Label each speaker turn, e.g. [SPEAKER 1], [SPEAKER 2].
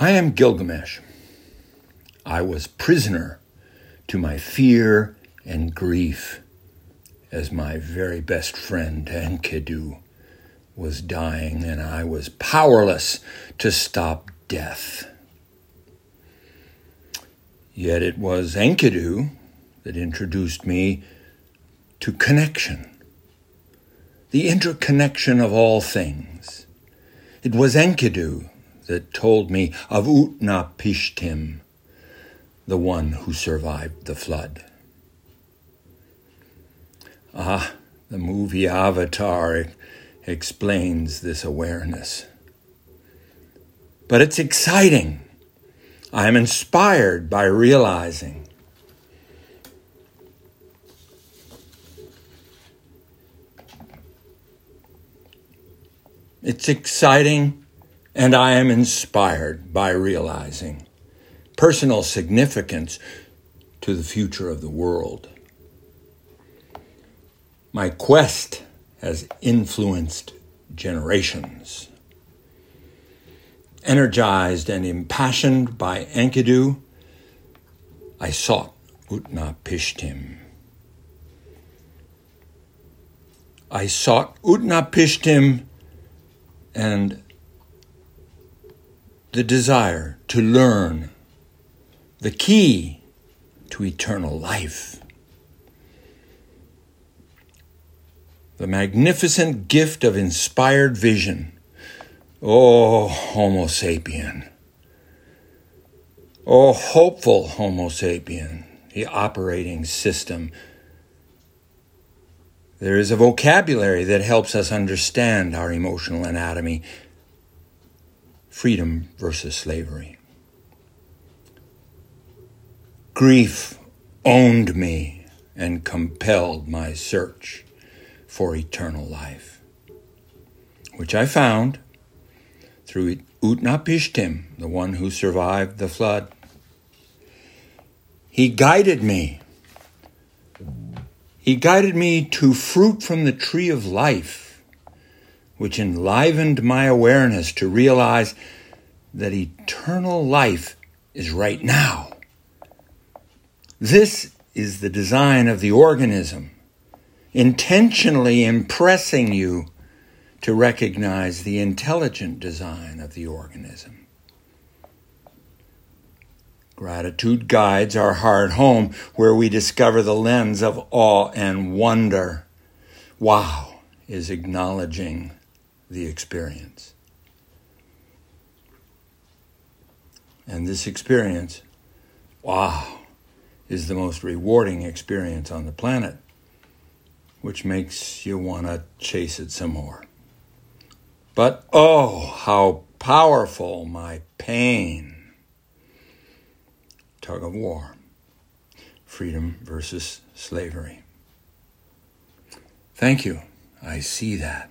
[SPEAKER 1] I am Gilgamesh. I was prisoner to my fear and grief as my very best friend Enkidu was dying and I was powerless to stop death. Yet it was Enkidu that introduced me to connection, the interconnection of all things. It was Enkidu that told me of Utnapishtim, the one who survived the flood. Ah, the movie Avatar explains this awareness. But it's exciting. I am inspired by realizing It's exciting and I am inspired by realizing personal significance to the future of the world. My quest has influenced generations. Energized and impassioned by Enkidu, I sought Utnapishtim. I sought Utnapishtim and the desire to learn the key to eternal life. The magnificent gift of inspired vision. Oh, Homo sapien. Oh, hopeful Homo sapien, the operating system. There is a vocabulary that helps us understand our emotional anatomy freedom versus slavery. Grief owned me and compelled my search for eternal life, which I found through Utnapishtim, the one who survived the flood. He guided me. He guided me to fruit from the tree of life which enlivened my awareness to realize that eternal life is right now. This is the design of the organism, intentionally impressing you to recognize the intelligent design of the organism. Gratitude guides our heart home where we discover the lens of awe and wonder. Wow is acknowledging the experience. And this experience, wow, is the most rewarding experience on the planet, which makes you want to chase it some more. But oh, how powerful my pain. Tug of war. Freedom versus slavery. Thank you. I see that.